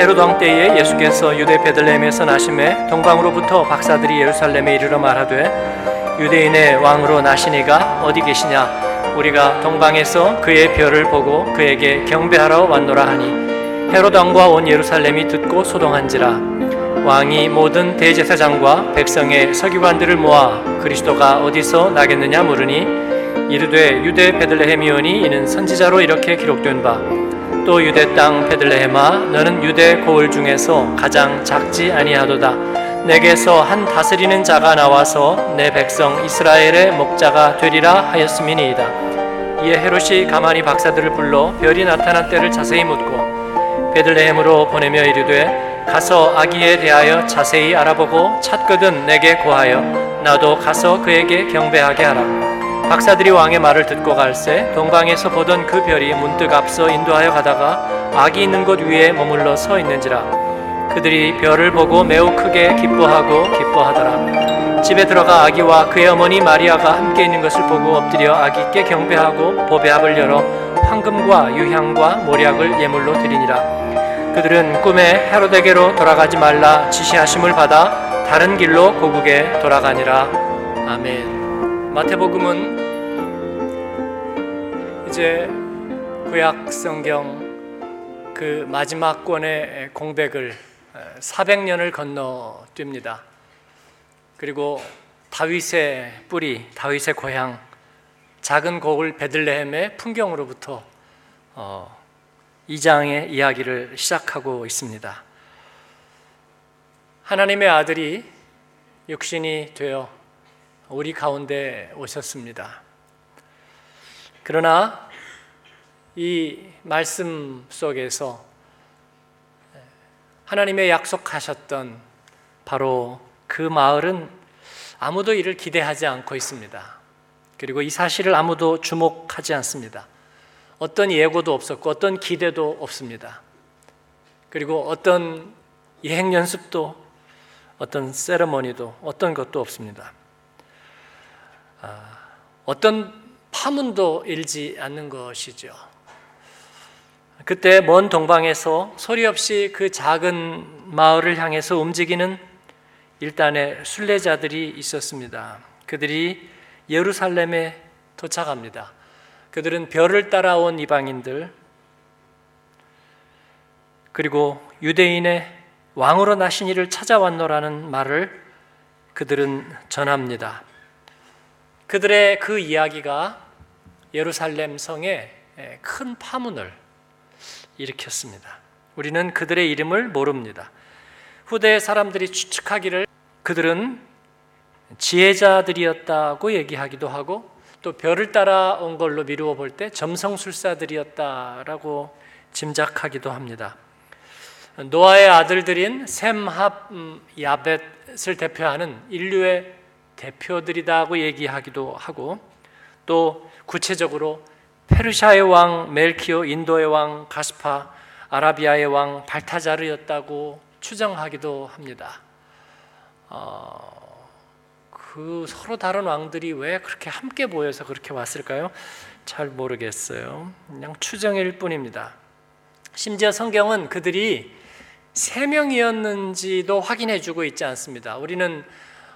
헤롯 왕 때에 예수께서 유대 베들레헴에서 나심에 동방으로부터 박사들이 예루살렘에 이르러 말하되 유대인의 왕으로 나시니가 어디 계시냐? 우리가 동방에서 그의 별을 보고 그에게 경배하러 왔노라 하니 헤롯 왕과 온 예루살렘이 듣고 소동한지라. 왕이 모든 대제사장과 백성의 서기관들을 모아 그리스도가 어디서 나겠느냐 물으니 이르되 유대 베들레헴이오니 이는 선지자로 이렇게 기록된 바 또 유대 땅 베들레헴아 너는 유대 고을 중에서 가장 작지 아니하도다. 내게서 한 다스리는 자가 나와서 내 백성 이스라엘의 목자가 되리라 하였음이니이다. 이에 헤롯이 가만히 박사들을 불러 별이 나타난 때를 자세히 묻고 베들레헴으로 보내며 이르되 가서 아기에 대하여 자세히 알아보고 찾거든 내게 고하여 나도 가서 그에게 경배하게 하라 박사들이 왕의 말을 듣고 갈새 동방에서 보던 그 별이 문득 앞서 인도하여 가다가 아기 있는 곳 위에 머물러 서 있는지라. 그들이 별을 보고 매우 크게 기뻐하고 기뻐하더라. 집에 들어가 아기와 그의 어머니 마리아가 함께 있는 것을 보고 엎드려 아기께 경배하고 보배합을 열어 황금과 유향과 모략을 예물로 드리니라. 그들은 꿈에 헤로데게로 돌아가지 말라 지시하심을 받아 다른 길로 고국에 돌아가니라. 아멘 마태복음은 이제 구약 성경 그 마지막 권의 공백을 400년을 건너 뜁니다. 그리고 다윗의 뿌리, 다윗의 고향, 작은 고을 베들레헴의 풍경으로부터 어, 2장의 이야기를 시작하고 있습니다. 하나님의 아들이 육신이 되어 우리 가운데 오셨습니다. 그러나 이 말씀 속에서 하나님의 약속하셨던 바로 그 마을은 아무도 이를 기대하지 않고 있습니다. 그리고 이 사실을 아무도 주목하지 않습니다. 어떤 예고도 없었고 어떤 기대도 없습니다. 그리고 어떤 예행 연습도 어떤 세레머니도 어떤 것도 없습니다. 아, 어떤 파문도 일지 않는 것이죠. 그때 먼 동방에서 소리 없이 그 작은 마을을 향해서 움직이는 일단의 순례자들이 있었습니다. 그들이 예루살렘에 도착합니다. 그들은 별을 따라온 이방인들, 그리고 유대인의 왕으로 나신 이를 찾아왔노라는 말을 그들은 전합니다. 그들의 그 이야기가 예루살렘 성에 큰 파문을 일으켰습니다. 우리는 그들의 이름을 모릅니다. 후대 사람들이 추측하기를 그들은 지혜자들이었다고 얘기하기도 하고 또 별을 따라 온 걸로 미루어 볼 때 점성술사들이었다라고 짐작하기도 합니다. 노아의 아들들인 셈합 음, 야벳을 대표하는 인류의 대표들이다고 얘기하기도 하고 또 구체적으로 페르시아의 왕 멜키오, 인도의 왕 가스파, 아라비아의 왕 발타자르였다고 추정하기도 합니다. 어, 그 서로 다른 왕들이 왜 그렇게 함께 모여서 그렇게 왔을까요? 잘 모르겠어요. 그냥 추정일 뿐입니다. 심지어 성경은 그들이 세 명이었는지도 확인해 주고 있지 않습니다. 우리는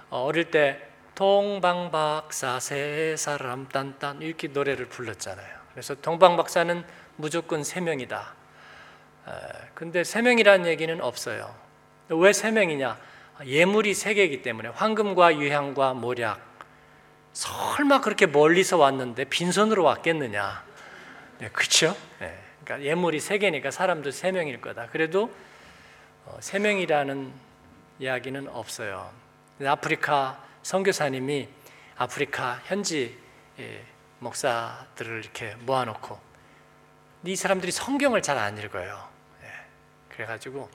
어릴 때 동방박사 세 사람 딴딴 이렇게 노래를 불렀잖아요. 그래서 동방박사는 무조건 세 명이다. 근데 세 명이라는 얘기는 없어요. 왜 세 명이냐? 예물이 세 개이기 때문에 황금과 유향과 모략. 설마 그렇게 멀리서 왔는데 빈손으로 왔겠느냐? 네, 그렇죠? 네, 그러니까 예물이 세 개니까 사람도 세 명일 거다. 그래도 어, 세 명이라는 이야기는 없어요. 아프리카 선교사님이 아프리카 현지 예, 목사들을 이렇게 모아놓고 이 사람들이 성경을 잘 안 읽어요. 예, 그래가지고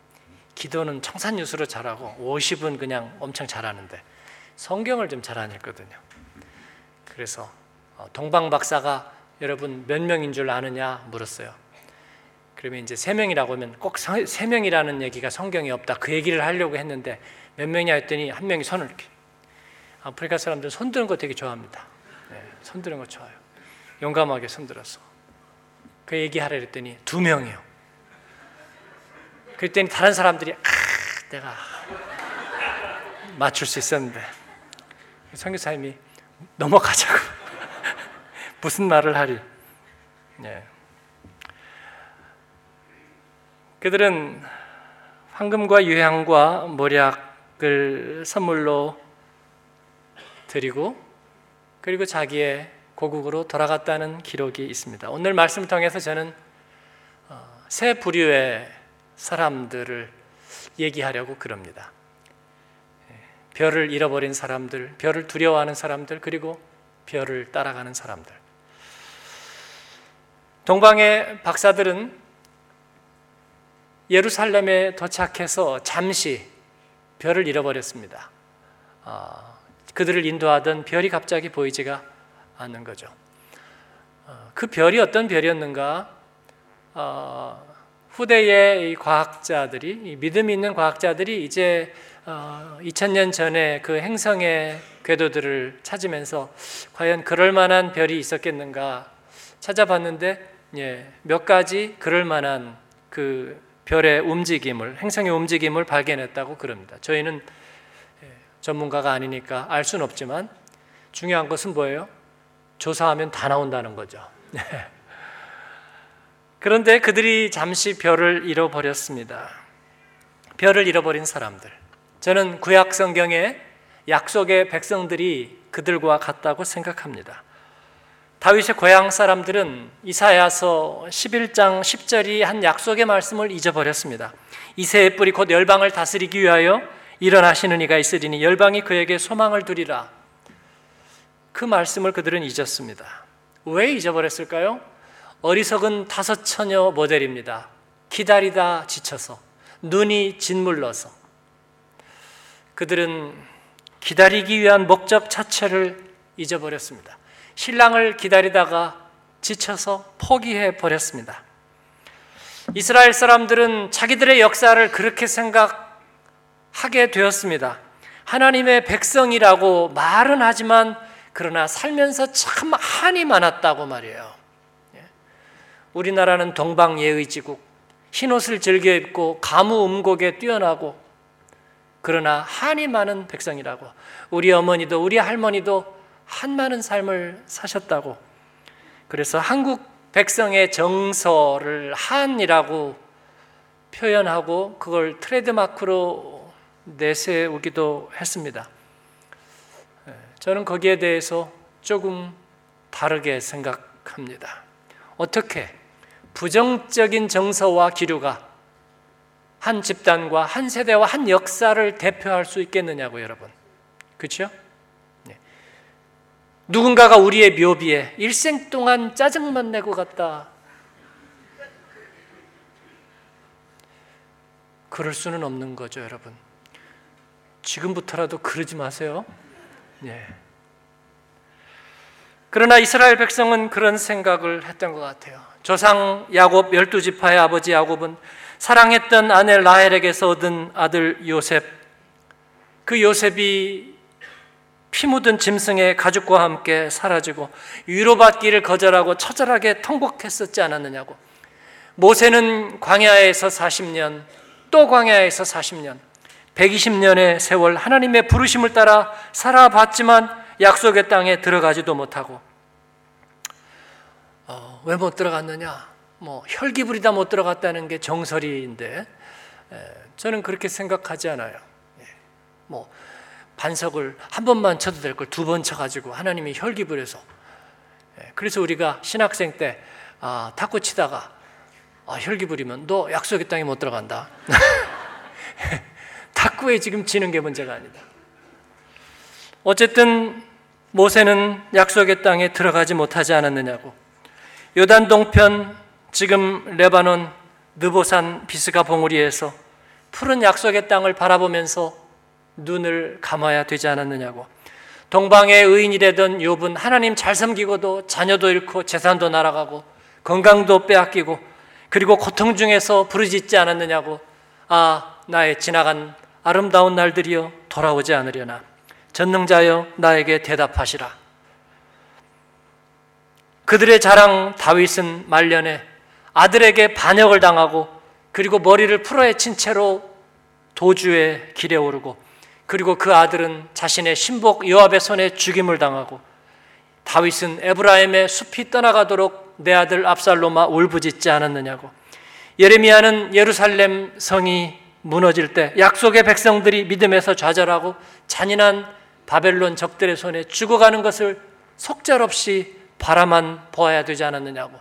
기도는 청산유수로 잘하고 50은 그냥 엄청 잘하는데 성경을 좀 잘 안 읽거든요. 그래서 어, 동방 박사가 여러분 몇 명인 줄 아느냐 물었어요. 그러면 이제 세 명이라고 하면 꼭 세 명이라는 얘기가 성경에 없다. 그 얘기를 하려고 했는데 몇 명이냐 했더니 한 명이 손을 이렇게 아프리카 사람들은 손 드는 거 되게 좋아합니다. 네, 손 드는 거 좋아요. 용감하게 손 들었어. 그 얘기하라 그랬더니 두 명이요. 그랬더니 다른 사람들이 아, 내가 맞출 수 있었는데 선교사님이 넘어가자고 무슨 말을 하리. 네. 그들은 황금과 유향과 모략을 선물로 드리고 그리고 자기의 고국으로 돌아갔다는 기록이 있습니다. 오늘 말씀을 통해서 저는 어, 세 부류의 사람들을 얘기하려고 그럽니다. 예, 별을 잃어버린 사람들, 별을 두려워하는 사람들, 그리고 별을 따라가는 사람들. 동방의 박사들은 예루살렘에 도착해서 잠시 별을 잃어버렸습니다. 어, 그들을 인도하던 별이 갑자기 보이지가 않는 거죠. 어, 그 별이 어떤 별이었는가? 어, 후대의 과학자들이 믿음 있는 과학자들이 이제 2000년 어, 전에 그 행성의 궤도들을 찾으면서 과연 그럴 만한 별이 있었겠는가 찾아봤는데 예, 몇 가지 그럴 만한 그 별의 움직임을 행성의 움직임을 발견했다고 그럽니다. 저희는 예, 전문가가 아니니까 알 수는 없지만 중요한 것은 뭐예요? 조사하면 다 나온다는 거죠. 네. 그런데 그들이 잠시 별을 잃어버렸습니다. 별을 잃어버린 사람들. 저는 구약 성경에 약속의 백성들이 그들과 같다고 생각합니다. 다윗의 고향 사람들은 이사야서 11장 10절이 한 약속의 말씀을 잊어버렸습니다. 이새의 뿌리 곧 열방을 다스리기 위하여 일어나시는 이가 있으리니 열방이 그에게 소망을 두리라. 그 말씀을 그들은 잊었습니다. 왜 잊어버렸을까요? 어리석은 다섯 처녀 모델입니다. 기다리다 지쳐서 눈이 짓물러서 그들은 기다리기 위한 목적 자체를 잊어버렸습니다. 신랑을 기다리다가 지쳐서 포기해 버렸습니다. 이스라엘 사람들은 자기들의 역사를 그렇게 생각 하게 되었습니다. 하나님의 백성이라고 말은 하지만 그러나 살면서 참 한이 많았다고 말이에요. 예. 우리나라는 동방예의 지국, 흰옷을 즐겨 입고 가무 음곡에 뛰어나고 그러나 한이 많은 백성이라고 우리 어머니도 우리 할머니도 한 많은 삶을 사셨다고. 그래서 한국 백성의 정서를 한이라고 표현하고 그걸 트레드마크로 내세우기도 했습니다. 예, 저는 거기에 대해서 조금 다르게 생각합니다. 어떻게 부정적인 정서와 기류가 한 집단과 한 세대와 한 역사를 대표할 수 있겠느냐고 여러분. 그렇죠? 누군가가 우리의 묘비에 일생 동안 짜증만 내고 갔다. 그럴 수는 없는 거죠, 여러분. 지금부터라도 그러지 마세요. 예. 그러나 이스라엘 백성은 그런 생각을 했던 것 같아요. 조상 야곱 열두 지파의 아버지 야곱은 사랑했던 아내 라헬에게서 얻은 아들 요셉, 그 요셉이 피 묻은 짐승의 가죽과 함께 사라지고 위로받기를 거절하고 처절하게 통곡했었지 않았느냐고. 모세는 광야에서 40년, 또 광야에서 40년, 120년의 세월 하나님의 부르심을 따라 살아봤지만 약속의 땅에 들어가지도 못하고 어, 왜못 들어갔느냐? 뭐 혈기 부리다 못 들어갔다는 게 정설인데 에, 저는 그렇게 생각하지 않아요. 예, 뭐 반석을 한 번만 쳐도 될 걸 두 번 쳐가지고 하나님이 혈기 부려서 예, 그래서 우리가 신학생 때 아, 탁구 치다가 아, 혈기 부리면 너 약속의 땅에 못 들어간다. 탁구에 지금 지는 게 문제가 아니다. 어쨌든 모세는 약속의 땅에 들어가지 못하지 않았느냐고. 요단 동편 지금 레바논 느보산 비스가 봉우리에서 푸른 약속의 땅을 바라보면서 눈을 감아야 되지 않았느냐고. 동방의 의인이 되던 욥은 하나님 잘 섬기고도 자녀도 잃고 재산도 날아가고 건강도 빼앗기고 그리고 고통 중에서 부르짖지 않았느냐고. 아, 나의 지나간 아름다운 날들이여 돌아오지 않으려나. 전능자여 나에게 대답하시라. 그들의 자랑 다윗은 말년에 아들에게 반역을 당하고 그리고 머리를 풀어헤친 채로 도주의 길에 오르고 그리고 그 아들은 자신의 신복 요압의 손에 죽임을 당하고 다윗은 에브라임의 숲이 떠나가도록 내 아들 압살로마 울부짖지 않았느냐고 예레미야는 예루살렘 성이 무너질 때 약속의 백성들이 믿음에서 좌절하고 잔인한 바벨론 적들의 손에 죽어가는 것을 속절없이 바라만 보아야 되지 않았느냐고.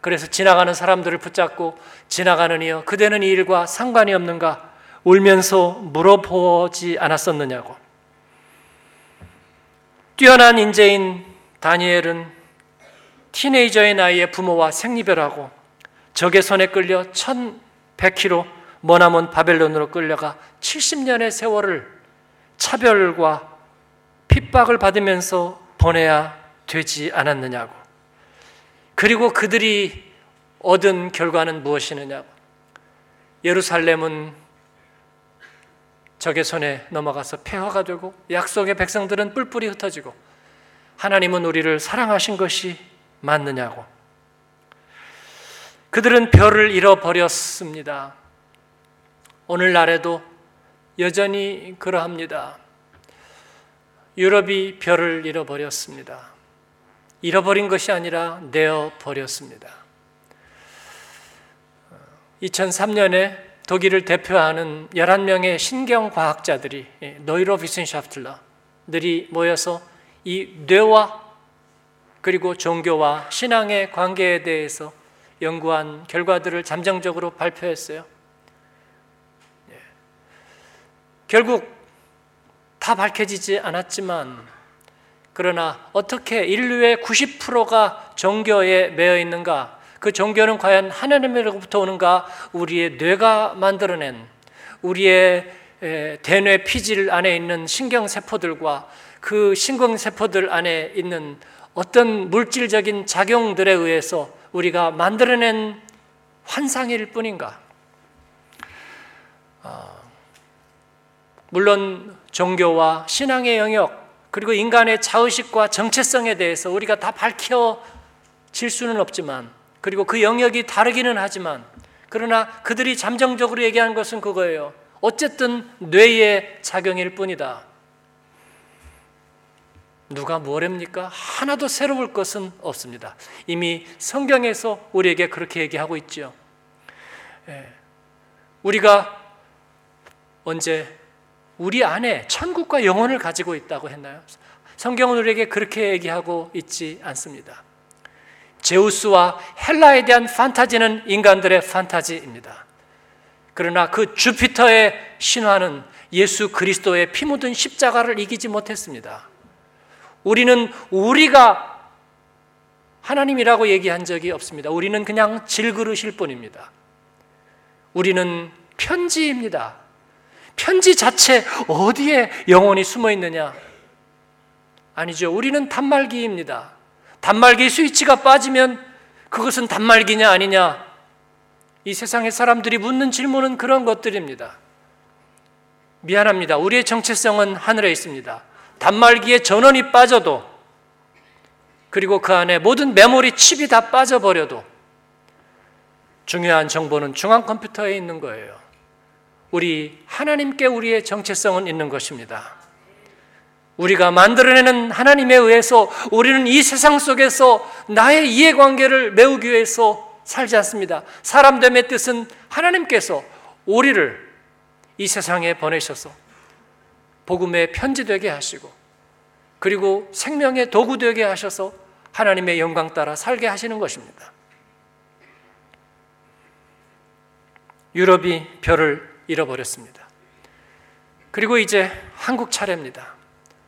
그래서 지나가는 사람들을 붙잡고 지나가는 이여 그대는 이 일과 상관이 없는가 울면서 물어보지 않았었느냐고. 뛰어난 인재인 다니엘은 티네이저의 나이에 부모와 생리별하고 적의 손에 끌려 1100km 머나먼 바벨론으로 끌려가 70년의 세월을 차별과 핍박을 받으면서 보내야 되지 않았느냐고. 그리고 그들이 얻은 결과는 무엇이느냐고. 예루살렘은 적의 손에 넘어가서 폐허가 되고 약속의 백성들은 뿔뿔이 흩어지고 하나님은 우리를 사랑하신 것이 맞느냐고. 그들은 별을 잃어버렸습니다. 오늘날에도 여전히 그러합니다. 유럽이 별을 잃어버렸습니다. 잃어버린 것이 아니라 내어 버렸습니다. 2003년에 독일을 대표하는 11명의 신경과학자들이 노이로 비센샤프틀러들이 모여서 이 뇌와 그리고 종교와 신앙의 관계에 대해서 연구한 결과들을 잠정적으로 발표했어요. 예. 결국 다 밝혀지지 않았지만 그러나 어떻게 인류의 90%가 종교에 매여 있는가? 그 종교는 과연 하나님으로부터 오는가? 우리의 뇌가 만들어낸 우리의 대뇌 피질 안에 있는 신경세포들과 그 신경세포들 안에 있는 어떤 물질적인 작용들에 의해서 우리가 만들어낸 환상일 뿐인가? 어, 물론 종교와 신앙의 영역 그리고 인간의 자의식과 정체성에 대해서 우리가 다 밝혀질 수는 없지만 그리고 그 영역이 다르기는 하지만 그러나 그들이 잠정적으로 얘기하는 것은 그거예요. 어쨌든 뇌의 작용일 뿐이다. 누가 뭐랍니까? 하나도 새로울 것은 없습니다. 이미 성경에서 우리에게 그렇게 얘기하고 있죠. 예. 우리가 언제 우리 안에 천국과 영혼을 가지고 있다고 했나요? 성경은 우리에게 그렇게 얘기하고 있지 않습니다. 제우스와 헬라에 대한 판타지는 인간들의 판타지입니다. 그러나 그 주피터의 신화는 예수 그리스도의 피 묻은 십자가를 이기지 못했습니다. 우리는 우리가 하나님이라고 얘기한 적이 없습니다. 우리는 그냥 질그릇일 뿐입니다. 우리는 편지입니다. 편지 자체 어디에 영혼이 숨어 있느냐? 아니죠. 우리는 단말기입니다. 단말기 스위치가 빠지면 그것은 단말기냐 아니냐? 이 세상의 사람들이 묻는 질문은 그런 것들입니다. 미안합니다. 우리의 정체성은 하늘에 있습니다. 단말기에 전원이 빠져도 그리고 그 안에 모든 메모리 칩이 다 빠져버려도 중요한 정보는 중앙 컴퓨터에 있는 거예요. 우리 하나님께 우리의 정체성은 있는 것입니다. 우리가 만들어내는 하나님에 의해서 우리는 이 세상 속에서 나의 이해관계를 메우기 위해서 살지 않습니다. 사람됨의 뜻은 하나님께서 우리를 이 세상에 보내셔서 복음의 편지되게 하시고 그리고 생명의 도구 되게 하셔서 하나님의 영광 따라 살게 하시는 것입니다. 유럽이 별을 잃어버렸습니다. 그리고 이제 한국 차례입니다.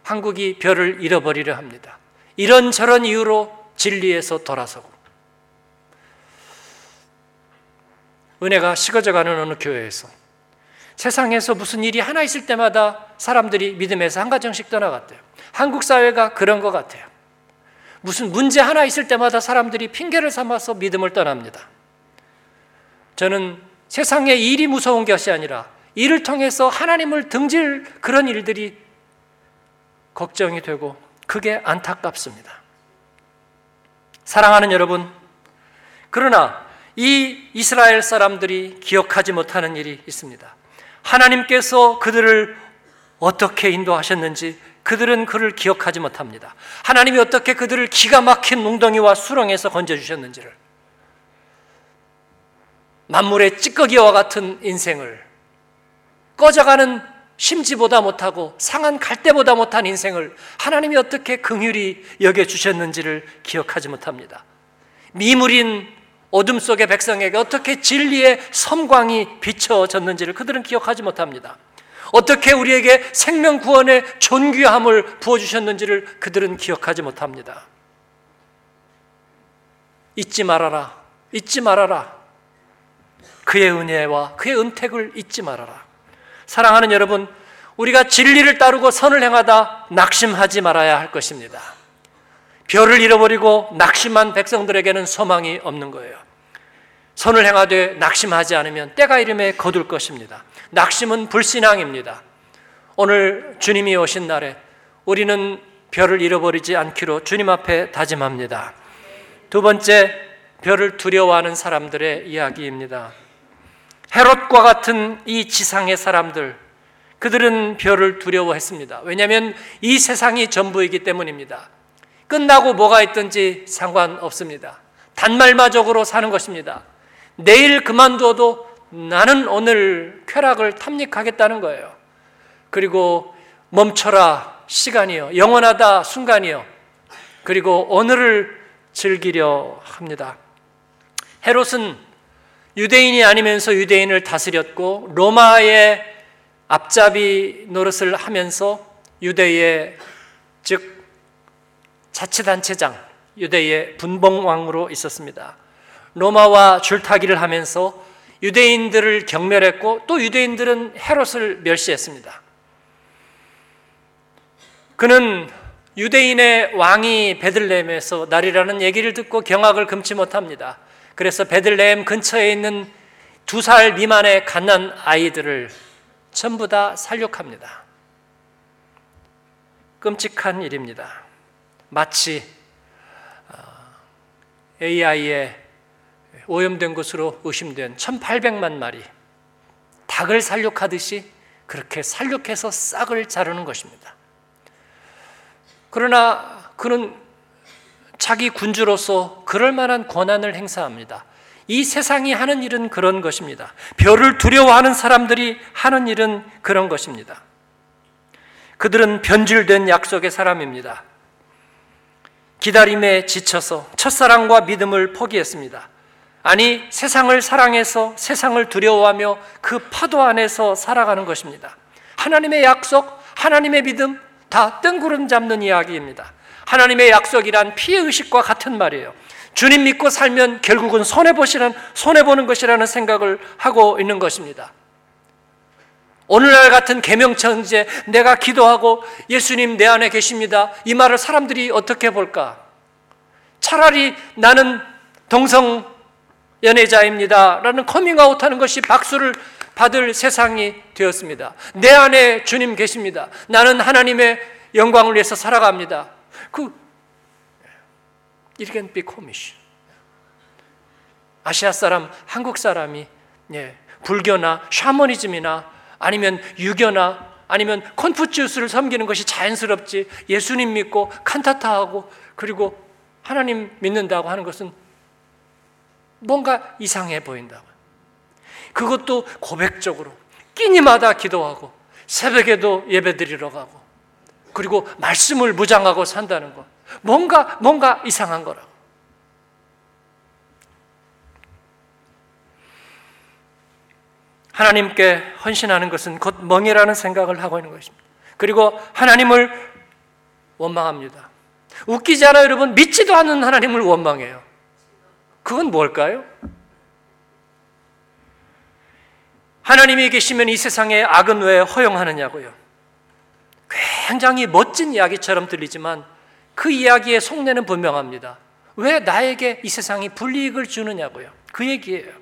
한국이 별을 잃어버리려 합니다. 이런저런 이유로 진리에서 돌아서고 은혜가 식어져가는 어느 교회에서 세상에서 무슨 일이 하나 있을 때마다 사람들이 믿음에서 한 가정씩 떠나갔대요. 한국 사회가 그런 것 같아요. 무슨 문제 하나 있을 때마다 사람들이 핑계를 삼아서 믿음을 떠납니다. 저는 세상에 일이 무서운 것이 아니라 이를 통해서 하나님을 등질 그런 일들이 걱정이 되고 그게 안타깝습니다. 사랑하는 여러분, 그러나 이 이스라엘 사람들이 기억하지 못하는 일이 있습니다. 하나님께서 그들을 어떻게 인도하셨는지 그들은 그를 기억하지 못합니다. 하나님이 어떻게 그들을 기가 막힌 웅덩이와 수렁에서 건져주셨는지를 만물의 찌꺼기와 같은 인생을 꺼져가는 심지보다 못하고 상한 갈대보다 못한 인생을 하나님이 어떻게 긍휼히 여겨 주셨는지를 기억하지 못합니다. 미물인 어둠 속의 백성에게 어떻게 진리의 섬광이 비춰졌는지를 그들은 기억하지 못합니다. 어떻게 우리에게 생명 구원의 존귀함을 부어 주셨는지를 그들은 기억하지 못합니다. 잊지 말아라. 잊지 말아라. 그의 은혜와 그의 은택을 잊지 말아라. 사랑하는 여러분, 우리가 진리를 따르고 선을 행하다 낙심하지 말아야 할 것입니다. 별을 잃어버리고 낙심한 백성들에게는 소망이 없는 거예요. 선을 행하되 낙심하지 않으면 때가 이름에 거둘 것입니다. 낙심은 불신앙입니다. 오늘 주님이 오신 날에 우리는 별을 잃어버리지 않기로 주님 앞에 다짐합니다. 두 번째, 별을 두려워하는 사람들의 이야기입니다. 헤롯과 같은 이 지상의 사람들, 그들은 별을 두려워했습니다. 왜냐하면 이 세상이 전부이기 때문입니다. 끝나고 뭐가 있든지 상관없습니다. 단말마적으로 사는 것입니다. 내일 그만둬도 나는 오늘 쾌락을 탐닉하겠다는 거예요. 그리고 멈춰라 시간이요. 영원하다 순간이요. 그리고 오늘을 즐기려 합니다. 헤롯은 유대인이 아니면서 유대인을 다스렸고 로마의 앞잡이 노릇을 하면서 유대의 즉 자치단체장 유대의 분봉왕으로 있었습니다. 로마와 줄타기를 하면서 유대인들을 경멸했고 또 유대인들은 헤롯을 멸시했습니다. 그는 유대인의 왕이 베들레헴에서 날이라는 얘기를 듣고 경악을 금치 못합니다. 그래서 베들레헴 근처에 있는 두 살 미만의 갓난 아이들을 전부 다 살육합니다. 끔찍한 일입니다. 마치 AI의 오염된 것으로 의심된 1800만 마리 닭을 살육하듯이 그렇게 살육해서 싹을 자르는 것입니다. 그러나 그는 자기 군주로서 그럴 만한 권한을 행사합니다. 이 세상이 하는 일은 그런 것입니다. 별을 두려워하는 사람들이 하는 일은 그런 것입니다. 그들은 변질된 약속의 사람입니다. 기다림에 지쳐서 첫사랑과 믿음을 포기했습니다. 아니, 세상을 사랑해서 세상을 두려워하며 그 파도 안에서 살아가는 것입니다. 하나님의 약속, 하나님의 믿음, 다 뜬구름 잡는 이야기입니다. 하나님의 약속이란 피해 의식과 같은 말이에요. 주님 믿고 살면 결국은 손해 보시는, 손해 보는 것이라는 생각을 하고 있는 것입니다. 오늘날 같은 개명천재 내가 기도하고 예수님 내 안에 계십니다. 이 말을 사람들이 어떻게 볼까? 차라리 나는 동성 연애자입니다. 라는 커밍아웃 하는 것이 박수를 받을 세상이 되었습니다. 내 안에 주님 계십니다. 나는 하나님의 영광을 위해서 살아갑니다. 그 이렇게 비코미시 아시아 사람, 한국 사람이 예, 불교나 샤머니즘이나 아니면 유교나 아니면 콘푸치우스를 섬기는 것이 자연스럽지 예수님 믿고 칸타타하고 그리고 하나님 믿는다고 하는 것은 뭔가 이상해 보인다고. 그것도 고백적으로 끼니마다 기도하고 새벽에도 예배드리러 가고 그리고 말씀을 무장하고 산다는 것. 뭔가 뭔가 이상한 거라고. 하나님께 헌신하는 것은 곧 멍이라는 생각을 하고 있는 것입니다. 그리고 하나님을 원망합니다. 웃기지 않아요, 여러분? 믿지도 않는 하나님을 원망해요. 그건 뭘까요? 하나님이 계시면 이 세상에 악은 왜 허용하느냐고요. 굉장히 멋진 이야기처럼 들리지만 그 이야기의 속내는 분명합니다. 왜 나에게 이 세상이 불이익을 주느냐고요. 그 얘기예요.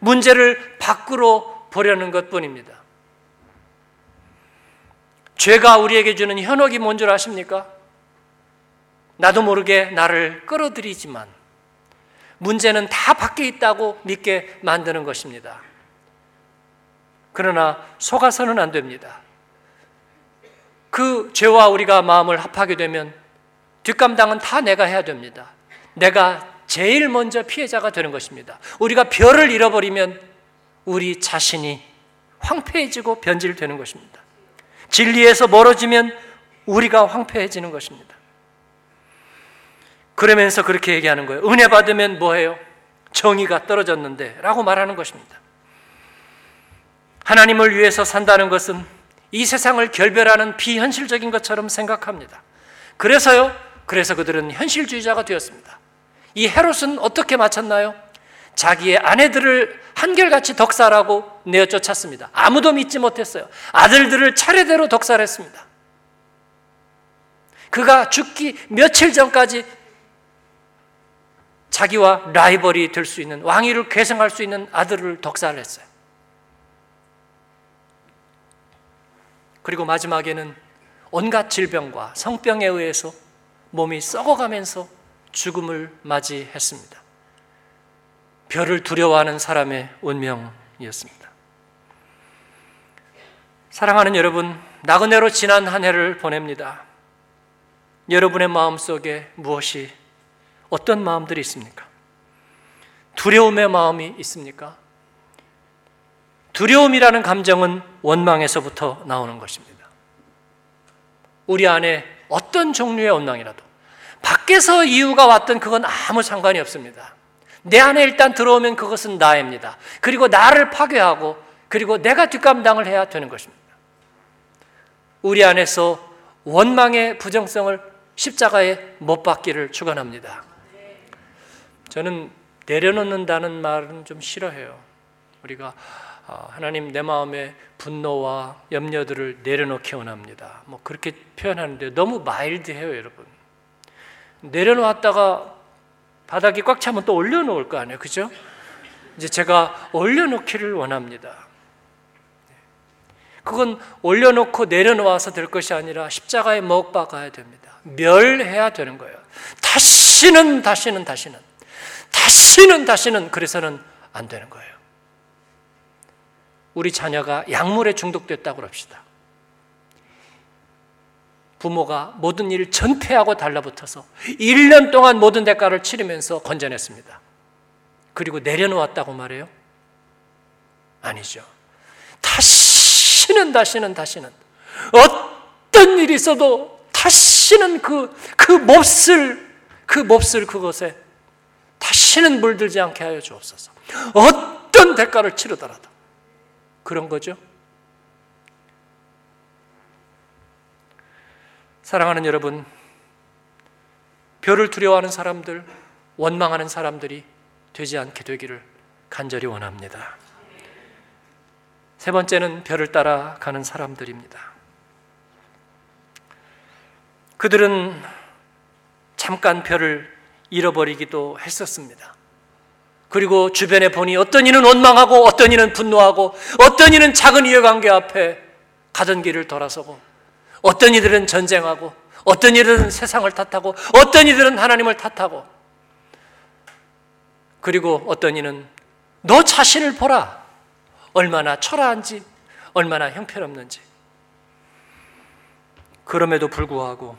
문제를 밖으로 보려는 것 뿐입니다. 죄가 우리에게 주는 현혹이 뭔 줄 아십니까? 나도 모르게 나를 끌어들이지만 문제는 다 밖에 있다고 믿게 만드는 것입니다. 그러나 속아서는 안 됩니다. 그 죄와 우리가 마음을 합하게 되면 뒷감당은 다 내가 해야 됩니다. 내가 제일 먼저 피해자가 되는 것입니다. 우리가 별을 잃어버리면 우리 자신이 황폐해지고 변질되는 것입니다. 진리에서 멀어지면 우리가 황폐해지는 것입니다. 그러면서 그렇게 얘기하는 거예요. 은혜 받으면 뭐해요? 정의가 떨어졌는데 라고 말하는 것입니다. 하나님을 위해서 산다는 것은 이 세상을 결별하는 비현실적인 것처럼 생각합니다. 그래서요, 그래서 그들은 현실주의자가 되었습니다. 이 헤롯은 어떻게 마쳤나요? 자기의 아내들을 한결같이 덕살하고 내어 쫓았습니다. 아무도 믿지 못했어요. 아들들을 차례대로 덕살했습니다. 그가 죽기 며칠 전까지 자기와 라이벌이 될 수 있는 왕위를 계승할 수 있는 아들을 덕살했어요. 그리고 마지막에는 온갖 질병과 성병에 의해서 몸이 썩어가면서 죽음을 맞이했습니다. 별을 두려워하는 사람의 운명이었습니다. 사랑하는 여러분, 나그네로 지난 한 해를 보냅니다. 여러분의 마음 속에 무엇이, 어떤 마음들이 있습니까? 두려움의 마음이 있습니까? 두려움이라는 감정은 원망에서부터 나오는 것입니다. 우리 안에 어떤 종류의 원망이라도 밖에서 이유가 왔던 그건 아무 상관이 없습니다. 내 안에 일단 들어오면 그것은 나입니다. 그리고 나를 파괴하고 그리고 내가 뒷감당을 해야 되는 것입니다. 우리 안에서 원망의 부정성을 십자가에 못 박기를 축원합니다. 저는 내려놓는다는 말은 좀 싫어해요. 우리가 아, 하나님 내 마음의 분노와 염려들을 내려놓기 원합니다. 뭐 그렇게 표현하는데 너무 마일드해요, 여러분. 내려놓았다가 바닥이 꽉 차면 또 올려놓을 거 아니에요, 그죠? 이제 제가 올려놓기를 원합니다. 그건 올려놓고 내려놓아서 될 것이 아니라 십자가에 못 박아야 됩니다. 멸해야 되는 거예요. 다시는 다시는 다시는 다시는 다시는 그래서는 안 되는 거예요. 우리 자녀가 약물에 중독됐다고 합시다. 부모가 모든 일을 전폐하고 달라붙어서 1년 동안 모든 대가를 치르면서 건져냈습니다. 그리고 내려놓았다고 말해요? 아니죠. 다시는 다시는 다시는 어떤 일이 있어도 다시는 그, 그 몹쓸, 그 몹쓸 그것에 다시는 물들지 않게 하여 주옵소서. 어떤 대가를 치르더라도. 그런 거죠. 사랑하는 여러분, 별을 두려워하는 사람들, 원망하는 사람들이 되지 않게 되기를 간절히 원합니다. 세 번째는 별을 따라 가는 사람들입니다. 그들은 잠깐 별을 잃어버리기도 했었습니다. 그리고 주변에 보니 어떤 이는 원망하고 어떤 이는 분노하고 어떤 이는 작은 이해관계 앞에 가던 길을 돌아서고 어떤 이들은 전쟁하고 어떤 이들은 세상을 탓하고 어떤 이들은 하나님을 탓하고 그리고 어떤 이는 너 자신을 보라. 얼마나 초라한지 얼마나 형편없는지. 그럼에도 불구하고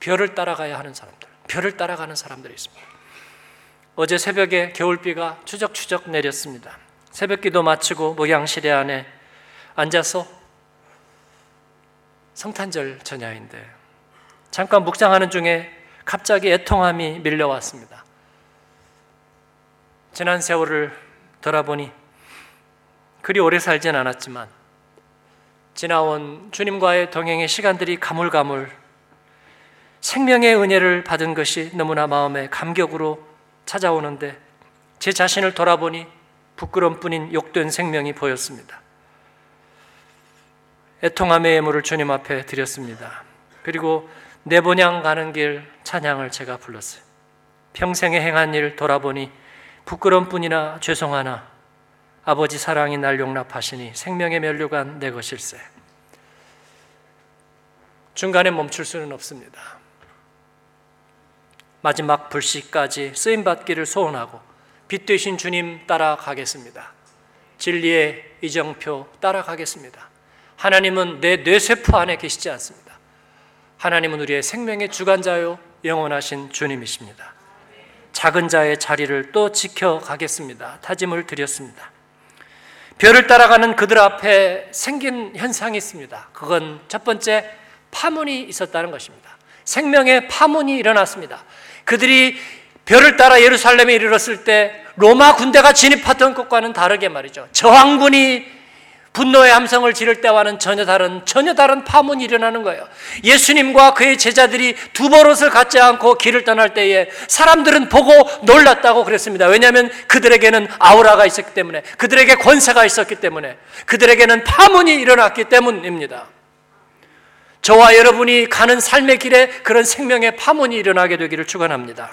별을 따라가야 하는 사람들 별을 따라가는 사람들이 있습니다 어제 새벽에 겨울비가 추적추적 내렸습니다. 새벽기도 마치고 목양실에 안에 앉아서 성탄절 전야인데 잠깐 묵상하는 중에 갑자기 애통함이 밀려왔습니다. 지난 세월을 돌아보니 그리 오래 살진 않았지만 지나온 주님과의 동행의 시간들이 가물가물 생명의 은혜를 받은 것이 너무나 마음에 감격으로 찾아오는데 제 자신을 돌아보니 부끄럼 뿐인 욕된 생명이 보였습니다. 애통함의 예물을 주님 앞에 드렸습니다. 그리고 내 본향 가는 길 찬양을 제가 불렀어요. 평생에 행한 일 돌아보니 부끄럼 뿐이나 죄송하나 아버지 사랑이 날 용납하시니 생명의 면류관 내 것일세. 중간에 멈출 수는 없습니다. 마지막 불씨까지 쓰임 받기를 소원하고 빛 되신 주님 따라가겠습니다. 진리의 이정표 따라가겠습니다. 하나님은 내 뇌세포 안에 계시지 않습니다. 하나님은 우리의 생명의 주관자요 영원하신 주님이십니다. 작은 자의 자리를 또 지켜가겠습니다. 타짐을 드렸습니다. 별을 따라가는 그들 앞에 생긴 현상이 있습니다. 그건 첫 번째 파문이 있었다는 것입니다. 생명의 파문이 일어났습니다. 그들이 별을 따라 예루살렘에 이르렀을 때 로마 군대가 진입하던 것과는 다르게 말이죠. 저항군이 분노의 함성을 지를 때와는 전혀 다른 전혀 다른 파문이 일어나는 거예요. 예수님과 그의 제자들이 두 버릇을 갖지 않고 길을 떠날 때에 사람들은 보고 놀랐다고 그랬습니다. 왜냐하면 그들에게는 아우라가 있었기 때문에 그들에게 권세가 있었기 때문에 그들에게는 파문이 일어났기 때문입니다. 저와 여러분이 가는 삶의 길에 그런 생명의 파문이 일어나게 되기를 축원합니다.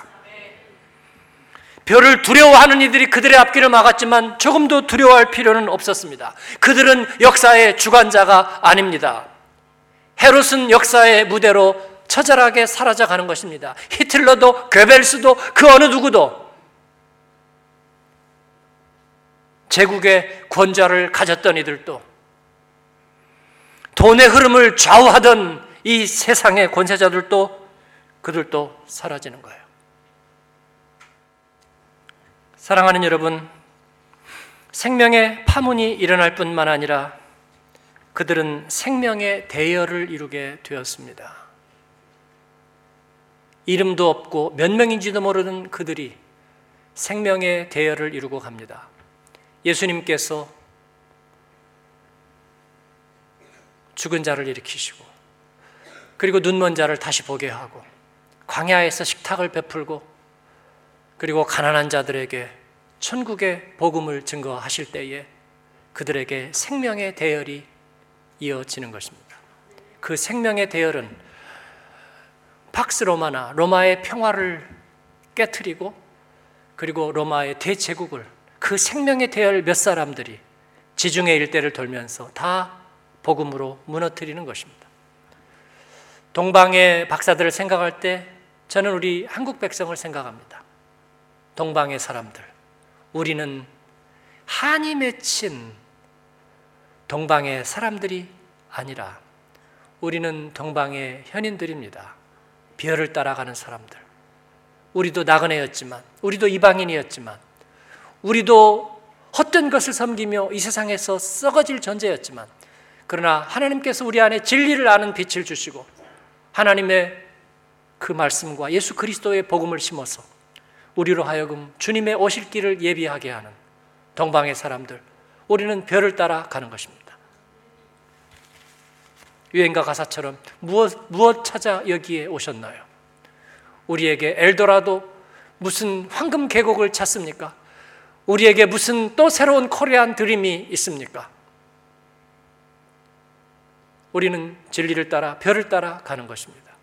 별을 두려워하는 이들이 그들의 앞길을 막았지만 조금도 두려워할 필요는 없었습니다. 그들은 역사의 주관자가 아닙니다. 헤롯은 역사의 무대로 처절하게 사라져 가는 것입니다. 히틀러도 괴벨스도 그 어느 누구도 제국의 권좌를 가졌던 이들도 돈의 흐름을 좌우하던 이 세상의 권세자들도 그들도 사라지는 거예요. 사랑하는 여러분, 생명의 파문이 일어날 뿐만 아니라 그들은 생명의 대열을 이루게 되었습니다. 이름도 없고 몇 명인지도 모르는 그들이 생명의 대열을 이루고 갑니다. 예수님께서 죽은 자를 일으키시고 그리고 눈먼 자를 다시 보게 하고 광야에서 식탁을 베풀고 그리고 가난한 자들에게 천국의 복음을 증거하실 때에 그들에게 생명의 대열이 이어지는 것입니다. 그 생명의 대열은 팍스 로마나 로마의 평화를 깨뜨리고 그리고 로마의 대제국을 그 생명의 대열 몇 사람들이 지중해 일대를 돌면서 다 복음으로 무너뜨리는 것입니다. 동방의 박사들을 생각할 때 저는 우리 한국 백성을 생각합니다. 동방의 사람들. 우리는 한이 맺힌 동방의 사람들이 아니라 우리는 동방의 현인들입니다. 별을 따라가는 사람들. 우리도 나그네였지만, 우리도 이방인이었지만, 우리도 헛된 것을 섬기며 이 세상에서 썩어질 존재였지만, 그러나 하나님께서 우리 안에 진리를 아는 빛을 주시고, 하나님의 그 말씀과 예수 그리스도의 복음을 심어서 우리로 하여금 주님의 오실 길을 예비하게 하는 동방의 사람들, 우리는 별을 따라 가는 것입니다. 유행가 가사처럼 무엇, 무엇 찾아 여기에 오셨나요? 우리에게 엘도라도 무슨 황금 계곡을 찾습니까? 우리에게 무슨 또 새로운 코리안 드림이 있습니까? 우리는 진리를 따라 별을 따라 가는 것입니다.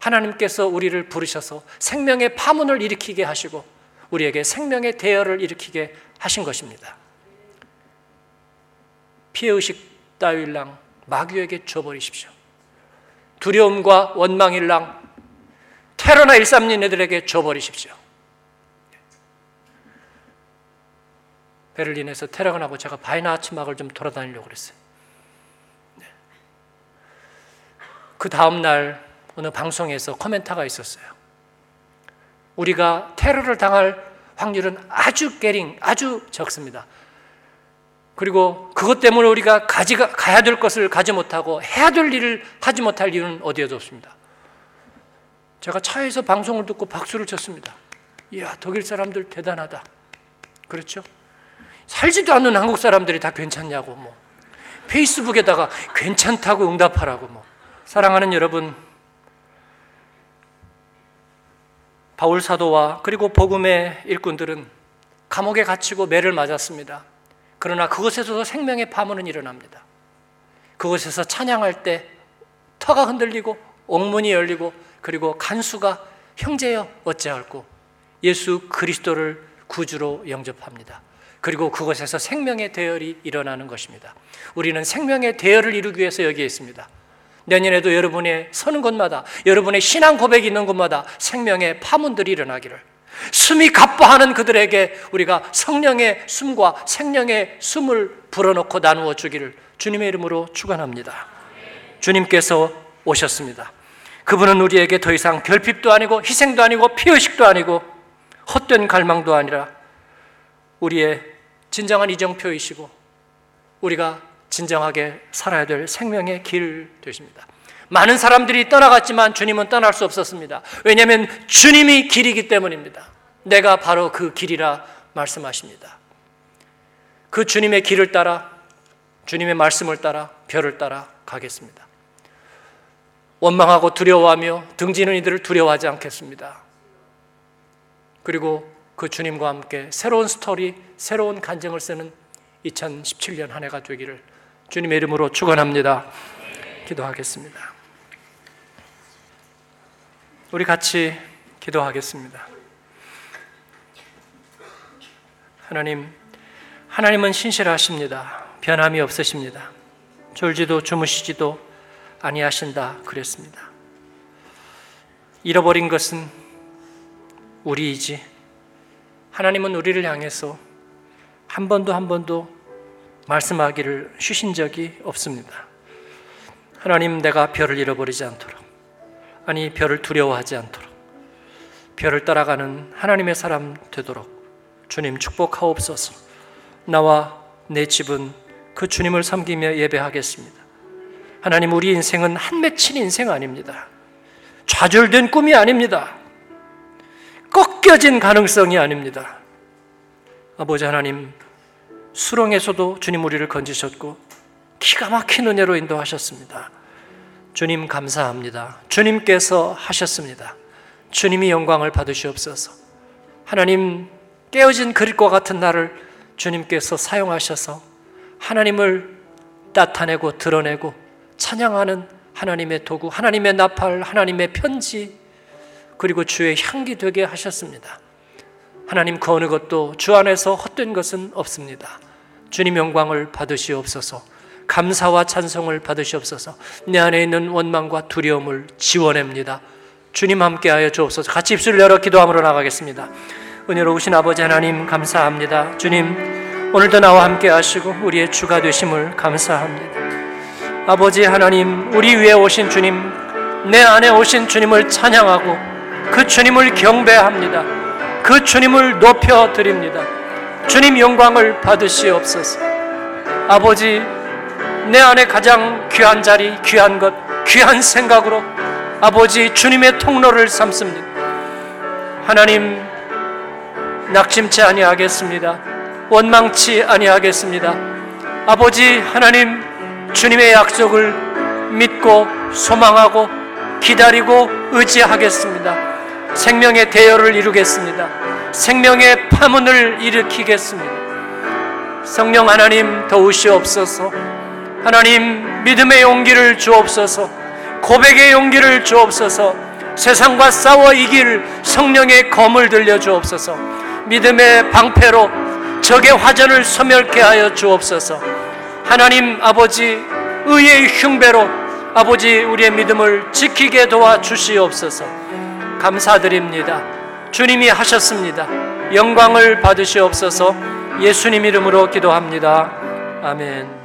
하나님께서 우리를 부르셔서 생명의 파문을 일으키게 하시고 우리에게 생명의 대열을 일으키게 하신 것입니다. 피해의식 따위랑 마귀에게 줘버리십시오. 두려움과 원망일랑 테러나 일삼린 애들에게 줘버리십시오. 베를린에서 테러가 나고 제가 바이나츠막을 좀 돌아다니려고 그랬어요. 네. 그 다음날 어느 방송에서 코멘터가 있었어요. 우리가 테러를 당할 확률은 아주 깨링, 아주 적습니다. 그리고 그것 때문에 우리가 가지 가야 될 것을 가지 못하고 해야 될 일을 하지 못할 이유는 어디에도 없습니다. 제가 차에서 방송을 듣고 박수를 쳤습니다. 이야, 독일 사람들 대단하다. 그렇죠? 살지도 않는 한국 사람들이 다 괜찮냐고 뭐. 페이스북에다가 괜찮다고 응답하라고 뭐. 사랑하는 여러분, 바울 사도와 그리고 복음의 일꾼들은 감옥에 갇히고 매를 맞았습니다. 그러나 그곳에서도 생명의 파문은 일어납니다. 그곳에서 찬양할 때 터가 흔들리고 옥문이 열리고 그리고 간수가 형제여 어찌할꼬 예수 그리스도를 구주로 영접합니다. 그리고 그곳에서 생명의 대열이 일어나는 것입니다. 우리는 생명의 대열을 이루기 위해서 여기에 있습니다. 내년에도 여러분의 서는 곳마다 여러분의 신앙 고백이 있는 곳마다 생명의 파문들이 일어나기를 숨이 가빠하는 그들에게 우리가 성령의 숨과 생명의 숨을 불어넣고 나누어 주기를 주님의 이름으로 축원합니다. 주님께서 오셨습니다. 그분은 우리에게 더 이상 결핍도 아니고 희생도 아니고 피의식도 아니고 헛된 갈망도 아니라 우리의 진정한 이정표이시고 우리가 진정하게 살아야 될 생명의 길 되십니다. 많은 사람들이 떠나갔지만 주님은 떠날 수 없었습니다. 왜냐하면 주님이 길이기 때문입니다. 내가 바로 그 길이라 말씀하십니다. 그 주님의 길을 따라 주님의 말씀을 따라 별을 따라 가겠습니다. 원망하고 두려워하며 등지는 이들을 두려워하지 않겠습니다. 그리고 그 주님과 함께 새로운 스토리, 새로운 간증을 쓰는 2017년 한 해가 되기를 주님의 이름으로 축원합니다. 기도하겠습니다. 우리 같이 기도하겠습니다. 하나님, 하나님은 신실하십니다. 변함이 없으십니다. 졸지도 주무시지도 아니하신다 그랬습니다. 잃어버린 것은 우리이지 하나님은 우리를 향해서 한 번도 한 번도 말씀하기를 쉬신 적이 없습니다. 하나님 내가 별을 잃어버리지 않도록 아니 별을 두려워하지 않도록 별을 따라가는 하나님의 사람 되도록 주님 축복하옵소서. 나와 내 집은 그 주님을 섬기며 예배하겠습니다. 하나님 우리 인생은 한 맺힌 인생 아닙니다. 좌절된 꿈이 아닙니다. 꺾여진 가능성이 아닙니다. 아버지 하나님 수렁에서도 주님 우리를 건지셨고 기가 막힌 은혜로 인도하셨습니다. 주님 감사합니다. 주님께서 하셨습니다. 주님이 영광을 받으시옵소서. 하나님 깨어진 그릇과 같은 나를 주님께서 사용하셔서 하나님을 나타내고 드러내고 찬양하는 하나님의 도구, 하나님의 나팔, 하나님의 편지, 그리고 주의 향기 되게 하셨습니다. 하나님 그 어느 것도 주 안에서 헛된 것은 없습니다. 주님 영광을 받으시옵소서. 감사와 찬송을 받으시옵소서. 내 안에 있는 원망과 두려움을 지워냅니다. 주님 함께하여 주옵소서. 같이 입술을 열어 기도함으로 나가겠습니다. 은혜로우신 아버지 하나님 감사합니다. 주님 오늘도 나와 함께 하시고 우리의 주가 되심을 감사합니다. 아버지 하나님 우리 위에 오신 주님 내 안에 오신 주님을 찬양하고 그 주님을 경배합니다. 그 주님을 높여 드립니다. 주님 영광을 받으시옵소서. 아버지 내 안에 가장 귀한 자리, 귀한 것, 귀한 생각으로 아버지 주님의 통로를 삼습니다. 하나님 낙심치 아니하겠습니다. 원망치 아니하겠습니다. 아버지 하나님 주님의 약속을 믿고 소망하고 기다리고 의지하겠습니다. 생명의 대열을 이루겠습니다. 생명의 파문을 일으키겠습니다. 성령 하나님 도우시옵소서. 하나님 믿음의 용기를 주옵소서. 고백의 용기를 주옵소서. 세상과 싸워 이길 성령의 검을 들려 주옵소서. 믿음의 방패로 적의 화전을 소멸케 하여 주옵소서. 하나님 아버지 의의 흉배로 아버지 우리의 믿음을 지키게 도와 주시옵소서. 감사드립니다. 주님이 하셨습니다. 영광을 받으시옵소서. 예수님 이름으로 기도합니다. 아멘.